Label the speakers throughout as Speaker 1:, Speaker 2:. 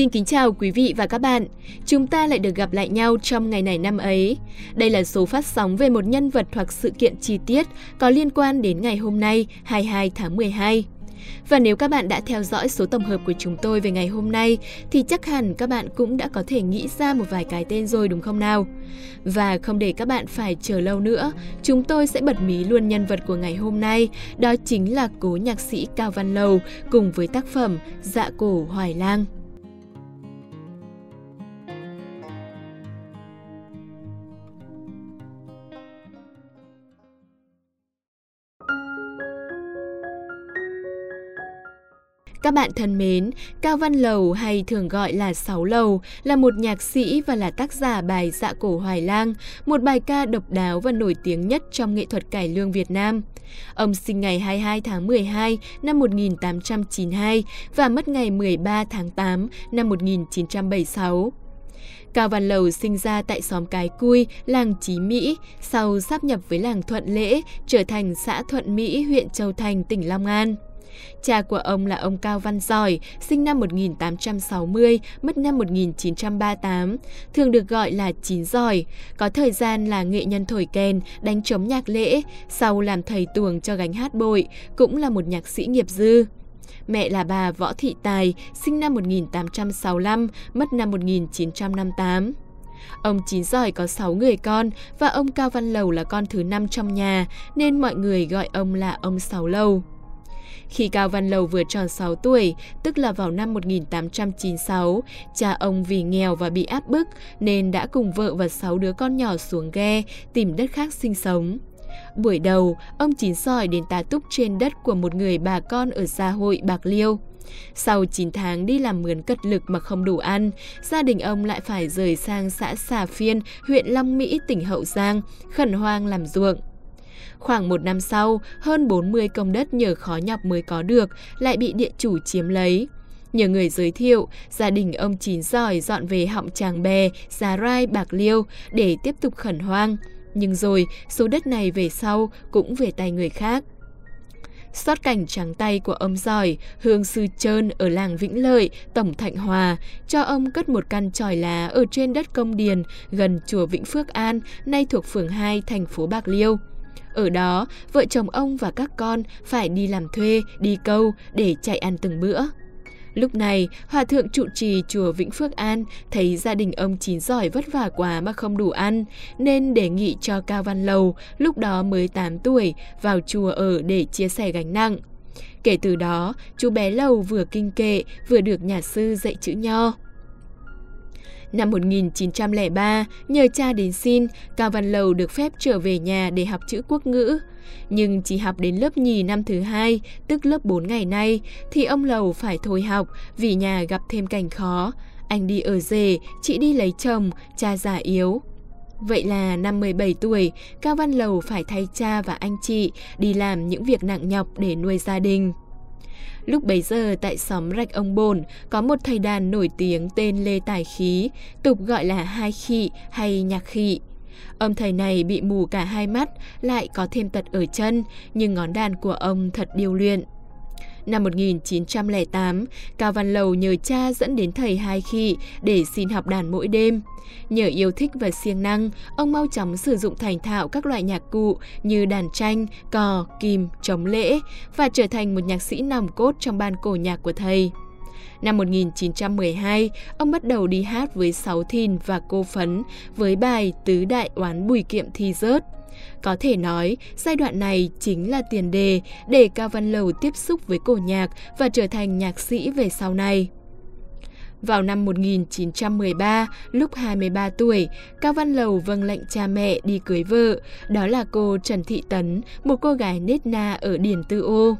Speaker 1: Xin kính chào quý vị và các bạn. Chúng ta lại được gặp lại nhau trong ngày này năm ấy. Đây là số phát sóng về một nhân vật hoặc sự kiện chi tiết có liên quan đến ngày hôm nay, 22 tháng 12. Và nếu các bạn đã theo dõi số tổng hợp của chúng tôi về ngày hôm nay thì chắc hẳn các bạn cũng đã có thể nghĩ ra một vài cái tên rồi đúng không nào? Và không để các bạn phải chờ lâu nữa, chúng tôi sẽ bật mí luôn nhân vật của ngày hôm nay, đó chính là cố nhạc sĩ Cao Văn Lầu cùng với tác phẩm Dạ cổ Hoài Lang. Các bạn thân mến, Cao Văn Lầu hay thường gọi là Sáu Lầu là một nhạc sĩ và là tác giả bài Dạ cổ Hoài Lang, một bài ca độc đáo và nổi tiếng nhất trong nghệ thuật cải lương Việt Nam. Ông sinh ngày 22 tháng 12 năm 1892 và mất ngày 13 tháng 8 năm 1976. Cao Văn Lầu sinh ra tại xóm Cái Cui, làng Chí Mỹ, sau sáp nhập với làng Thuận Lễ, trở thành xã Thuận Mỹ, huyện Châu Thành, tỉnh Long An. Cha của ông là ông Cao Văn Giỏi, sinh năm 1860, mất năm 1938, thường được gọi là Chín Giỏi, có thời gian là nghệ nhân thổi kèn, đánh trống nhạc lễ, sau làm thầy tuồng cho gánh hát bội, cũng là một nhạc sĩ nghiệp dư. Mẹ là bà Võ Thị Tài, sinh năm 1865, mất năm 1958. Ông Chín Giỏi có 6 người con và ông Cao Văn Lầu là con thứ năm trong nhà, nên mọi người gọi ông là ông Sáu Lầu. Khi Cao Văn Lầu vừa tròn 6 tuổi, tức là vào năm 1896, cha ông vì nghèo và bị áp bức nên đã cùng vợ và 6 đứa con nhỏ xuống ghe tìm đất khác sinh sống. Buổi đầu, ông chín sỏi đến tá túc trên đất của một người bà con ở xã hội Bạc Liêu. Sau 9 tháng đi làm mướn cật lực mà không đủ ăn, gia đình ông lại phải rời sang xã Xà Phiên, huyện Long Mỹ, tỉnh Hậu Giang, khẩn hoang làm ruộng. Khoảng một năm sau, hơn 40 công đất nhờ khó nhọc mới có được lại bị địa chủ chiếm lấy. Nhờ người giới thiệu, gia đình ông Chín giỏi dọn về họng Tràng Bè, già Rai, Bạc Liêu để tiếp tục khẩn hoang. Nhưng rồi, số đất này về sau cũng về tay người khác. Xót cảnh trắng tay của ông giỏi, hương sư trơn ở làng Vĩnh Lợi, Tổng Thạnh Hòa, cho ông cất một căn tròi lá ở trên đất công điền gần chùa Vĩnh Phước An, nay thuộc phường 2, thành phố Bạc Liêu. Ở đó, vợ chồng ông và các con phải đi làm thuê, đi câu để chạy ăn từng bữa. Lúc này, Hòa thượng trụ trì chùa Vĩnh Phước An thấy gia đình ông chín giỏi vất vả quá mà không đủ ăn, nên đề nghị cho Cao Văn Lầu, lúc đó mới 8 tuổi, vào chùa ở để chia sẻ gánh nặng. Kể từ đó, chú bé Lầu vừa kinh kệ, vừa được nhà sư dạy chữ nho. Năm 1903, nhờ cha đến xin, Cao Văn Lầu được phép trở về nhà để học chữ quốc ngữ. Nhưng chỉ học đến lớp nhì năm thứ hai, tức lớp 4 ngày nay, thì ông Lầu phải thôi học vì nhà gặp thêm cảnh khó. Anh đi ở rể, chị đi lấy chồng, cha già yếu. Vậy là năm 17 tuổi, Cao Văn Lầu phải thay cha và anh chị đi làm những việc nặng nhọc để nuôi gia đình. Lúc bấy giờ tại xóm Rạch Ông Bồn có một thầy đàn nổi tiếng tên Lê Tài Khí, tục gọi là Hai Khị hay Nhạc Khị. Ông thầy này bị mù cả hai mắt, lại có thêm tật ở chân, nhưng ngón đàn của ông thật điêu luyện. Năm 1908, Cao Văn Lầu nhờ cha dẫn đến thầy Hai Khị để xin học đàn mỗi đêm. Nhờ yêu thích và siêng năng, ông mau chóng sử dụng thành thạo các loại nhạc cụ như đàn tranh, cò, kìm, trống lễ và trở thành một nhạc sĩ nòng cốt trong ban cổ nhạc của thầy. Năm 1912, ông bắt đầu đi hát với Sáu Thìn và Cô Phấn với bài Tứ Đại Oán Bùi Kiệm Thi Rớt. Có thể nói, giai đoạn này chính là tiền đề để Cao Văn Lầu tiếp xúc với cổ nhạc và trở thành nhạc sĩ về sau này. Vào năm 1913, lúc 23 tuổi, Cao Văn Lầu vâng lệnh cha mẹ đi cưới vợ, đó là cô Trần Thị Tấn, một cô gái nết na ở Điển Tư Ô.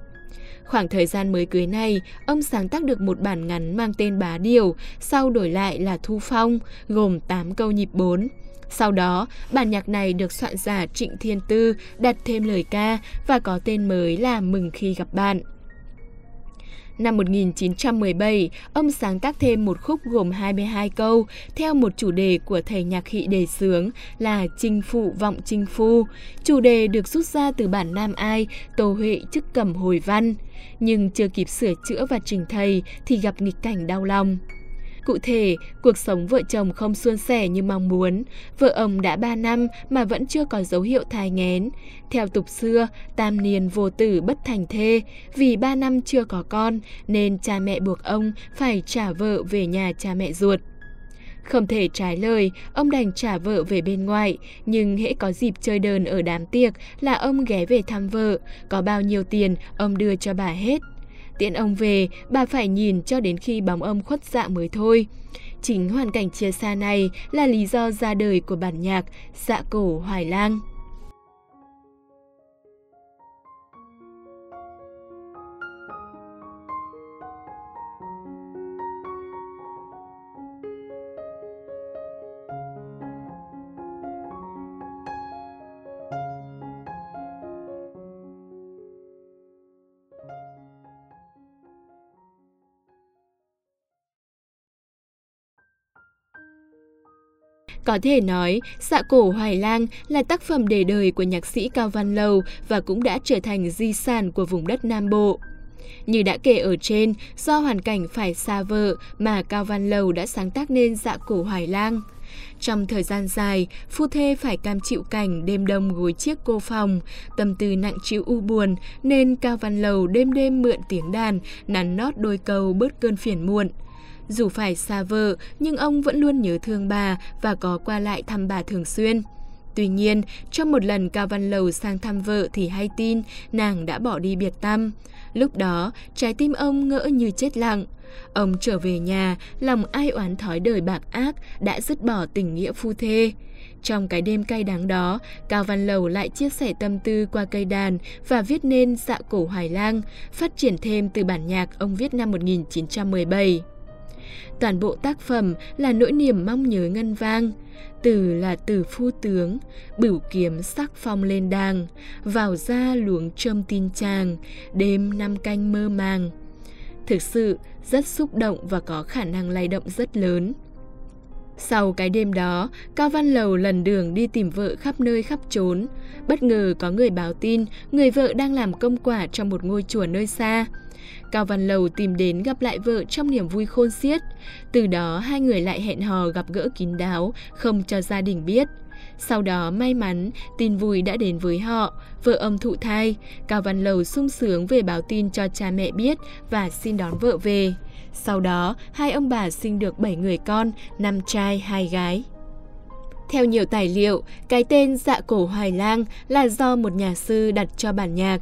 Speaker 1: Khoảng thời gian mới cưới này, ông sáng tác được một bản ngắn mang tên Bá Điều, sau đổi lại là Thu Phong, gồm 8 câu nhịp 4. Sau đó, bản nhạc này được soạn giả Trịnh Thiên Tư đặt thêm lời ca và có tên mới là Mừng khi gặp bạn. Năm 1917, ông sáng tác thêm một khúc gồm 22 câu theo một chủ đề của thầy nhạc hị đề sướng là Trinh Phụ Vọng Trinh Phu. Chủ đề được rút ra từ bản Nam Ai, Tô Huệ chức cầm hồi văn. Nhưng chưa kịp sửa chữa và trình thầy thì gặp nghịch cảnh đau lòng. Cụ thể, cuộc sống vợ chồng không suôn sẻ như mong muốn. Vợ ông đã 3 năm mà vẫn chưa có dấu hiệu thai nghén. Theo tục xưa, tam niên vô tử bất thành thê. Vì 3 năm chưa có con nên cha mẹ buộc ông phải trả vợ về nhà cha mẹ ruột. Không thể trái lời, ông đành trả vợ về bên ngoài, nhưng hễ có dịp chơi đờn ở đám tiệc là ông ghé về thăm vợ, có bao nhiêu tiền ông đưa cho bà hết. Tiện ông về, bà phải nhìn cho đến khi bóng ông khuất dạng mới thôi. Chính hoàn cảnh chia xa này là lý do ra đời của bản nhạc Dạ cổ Hoài Lang. Có thể nói, Dạ cổ Hoài Lang là tác phẩm để đời của nhạc sĩ Cao Văn Lầu và cũng đã trở thành di sản của vùng đất Nam Bộ. Như đã kể ở trên, do hoàn cảnh phải xa vợ mà Cao Văn Lầu đã sáng tác nên Dạ cổ Hoài Lang. Trong thời gian dài, phu thê phải cam chịu cảnh đêm đông gối chiếc cô phòng, tâm tư nặng chịu u buồn nên Cao Văn Lầu đêm đêm mượn tiếng đàn, nắn nót đôi câu bớt cơn phiền muộn. Dù phải xa vợ, nhưng ông vẫn luôn nhớ thương bà và có qua lại thăm bà thường xuyên. Tuy nhiên, trong một lần Cao Văn Lầu sang thăm vợ thì hay tin nàng đã bỏ đi biệt tâm. Lúc đó, trái tim ông ngỡ như chết lặng. Ông trở về nhà, lòng ai oán thói đời bạc ác đã dứt bỏ tình nghĩa phu thê. Trong cái đêm cay đắng đó, Cao Văn Lầu lại chia sẻ tâm tư qua cây đàn và viết nên Dạ cổ Hoài Lang, phát triển thêm từ bản nhạc ông viết năm 1917. Toàn bộ tác phẩm là nỗi niềm mong nhớ ngân vang. Từ là từ phu tướng, bửu kiếm sắc phong lên đàng, vào ra luống trâm tin chàng, đêm năm canh mơ màng. Thực sự rất xúc động và có khả năng lay động rất lớn. Sau cái đêm đó, Cao Văn Lầu lần đường đi tìm vợ khắp nơi khắp trốn. Bất ngờ có người báo tin người vợ đang làm công quả trong một ngôi chùa nơi xa. Cao Văn Lầu tìm đến gặp lại vợ trong niềm vui khôn xiết. Từ đó hai người lại hẹn hò gặp gỡ kín đáo, không cho gia đình biết. Sau đó may mắn, tin vui đã đến với họ, vợ ông thụ thai. Cao Văn Lầu sung sướng về báo tin cho cha mẹ biết và xin đón vợ về. Sau đó, hai ông bà sinh được 7 người con, 5 trai, 2 gái. Theo nhiều tài liệu, cái tên Dạ Cổ Hoài Lang là do một nhà sư đặt cho bản nhạc.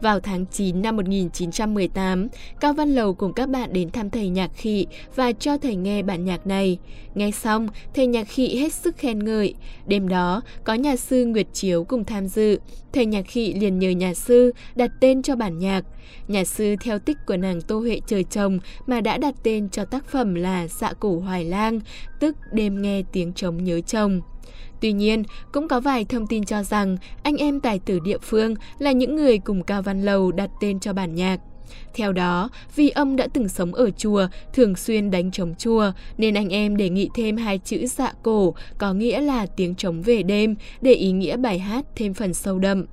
Speaker 1: Vào tháng 9 năm 1918, Cao Văn Lầu cùng các bạn đến thăm thầy nhạc khị và cho thầy nghe bản nhạc này. Nghe xong, thầy nhạc khị hết sức khen ngợi. Đêm đó, có nhà sư Nguyệt Chiếu cùng tham dự. Thầy nhạc khị liền nhờ nhà sư đặt tên cho bản nhạc. Nhà sư theo tích của nàng Tô Huệ Trời Chồng mà đã đặt tên cho tác phẩm là Dạ Cổ Hoài Lang, tức đêm nghe tiếng trống nhớ chồng. Tuy nhiên, cũng có vài thông tin cho rằng anh em tài tử địa phương là những người cùng Cao Văn Lầu đặt tên cho bản nhạc. Theo đó, vì ông đã từng sống ở chùa, thường xuyên đánh trống chùa, nên anh em đề nghị thêm hai chữ dạ cổ, có nghĩa là tiếng trống về đêm, để ý nghĩa bài hát thêm phần sâu đậm.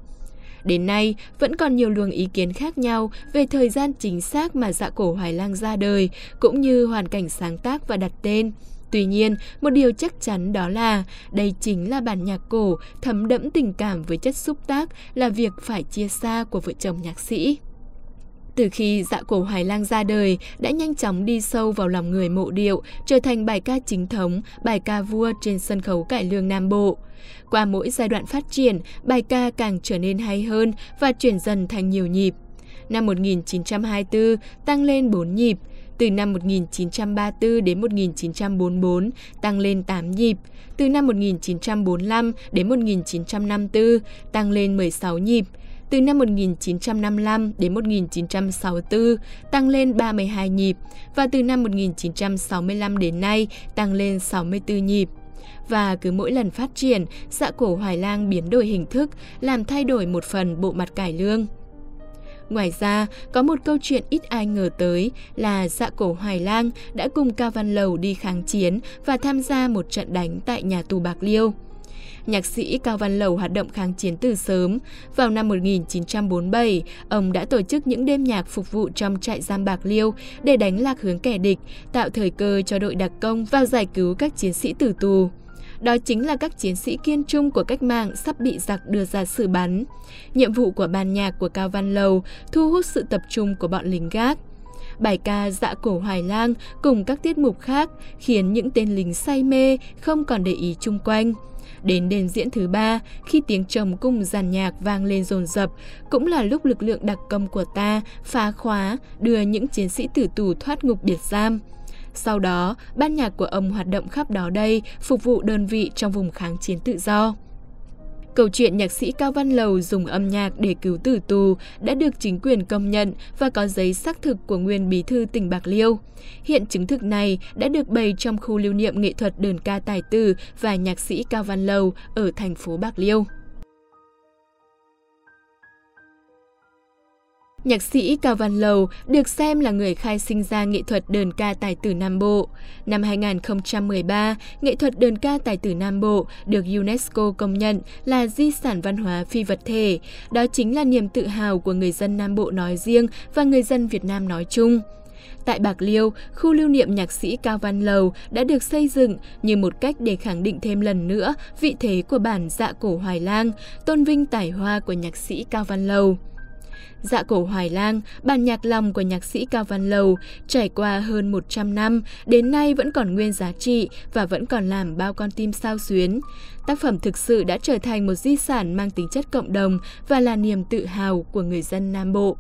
Speaker 1: Đến nay, vẫn còn nhiều luồng ý kiến khác nhau về thời gian chính xác mà dạ cổ Hoài Lang ra đời, cũng như hoàn cảnh sáng tác và đặt tên. Tuy nhiên, một điều chắc chắn đó là đây chính là bản nhạc cổ thấm đẫm tình cảm với chất xúc tác là việc phải chia xa của vợ chồng nhạc sĩ. Từ khi dạ cổ Hoài Lang ra đời, đã nhanh chóng đi sâu vào lòng người mộ điệu, trở thành bài ca chính thống, bài ca vua trên sân khấu cải lương Nam Bộ. Qua mỗi giai đoạn phát triển, bài ca càng trở nên hay hơn và chuyển dần thành nhiều nhịp. Năm 1924 tăng lên 4 nhịp, từ năm 1934 đến 1944 tăng lên 8 nhịp, từ năm 1945 đến 1954 tăng lên 16 nhịp, từ năm 1955 đến 1964 tăng lên 32 nhịp và từ năm 1965 đến nay tăng lên 64 nhịp. Và cứ mỗi lần phát triển, dạ cổ Hoài Lang biến đổi hình thức, làm thay đổi một phần bộ mặt cải lương. Ngoài ra, có một câu chuyện ít ai ngờ tới là dạ cổ Hoài Lang đã cùng Cao Văn Lầu đi kháng chiến và tham gia một trận đánh tại nhà tù Bạc Liêu. Nhạc sĩ Cao Văn Lầu hoạt động kháng chiến từ sớm. Vào năm 1947, ông đã tổ chức những đêm nhạc phục vụ trong trại giam Bạc Liêu để đánh lạc hướng kẻ địch, tạo thời cơ cho đội đặc công vào giải cứu các chiến sĩ tử tù. Đó chính là các chiến sĩ kiên trung của cách mạng sắp bị giặc đưa ra xử bắn. Nhiệm vụ của ban nhạc của Cao Văn Lầu thu hút sự tập trung của bọn lính gác bài ca Dạ cổ Hoài Lang cùng các tiết mục khác khiến những tên lính say mê không còn để ý chung quanh. Đến đêm diễn thứ ba, khi tiếng trầm cung giàn nhạc vang lên rồn rập, cũng là lúc lực lượng đặc công của ta phá khóa, đưa những chiến sĩ tử tù thoát ngục biệt giam. Sau đó, ban nhạc của ông hoạt động khắp đó đây, phục vụ đơn vị trong vùng kháng chiến tự do. Câu chuyện nhạc sĩ Cao Văn Lầu dùng âm nhạc để cứu tử tù đã được chính quyền công nhận và có giấy xác thực của nguyên bí thư tỉnh Bạc Liêu. Hiện chứng thực này đã được bày trong khu lưu niệm nghệ thuật đờn ca tài tử và nhạc sĩ Cao Văn Lầu ở thành phố Bạc Liêu. Nhạc sĩ Cao Văn Lầu được xem là người khai sinh ra nghệ thuật đờn ca tài tử Nam Bộ. Năm 2013, nghệ thuật đờn ca tài tử Nam Bộ được UNESCO công nhận là di sản văn hóa phi vật thể. Đó chính là niềm tự hào của người dân Nam Bộ nói riêng và người dân Việt Nam nói chung. Tại Bạc Liêu, khu lưu niệm nhạc sĩ Cao Văn Lầu đã được xây dựng như một cách để khẳng định thêm lần nữa vị thế của bản dạ cổ Hoài Lang, tôn vinh tài hoa của nhạc sĩ Cao Văn Lầu. Dạ cổ Hoài Lang, bản nhạc lòng của nhạc sĩ Cao Văn Lầu, trải qua hơn 100 năm, đến nay vẫn còn nguyên giá trị và vẫn còn làm bao con tim sao xuyến. Tác phẩm thực sự đã trở thành một di sản mang tính chất cộng đồng và là niềm tự hào của người dân Nam Bộ.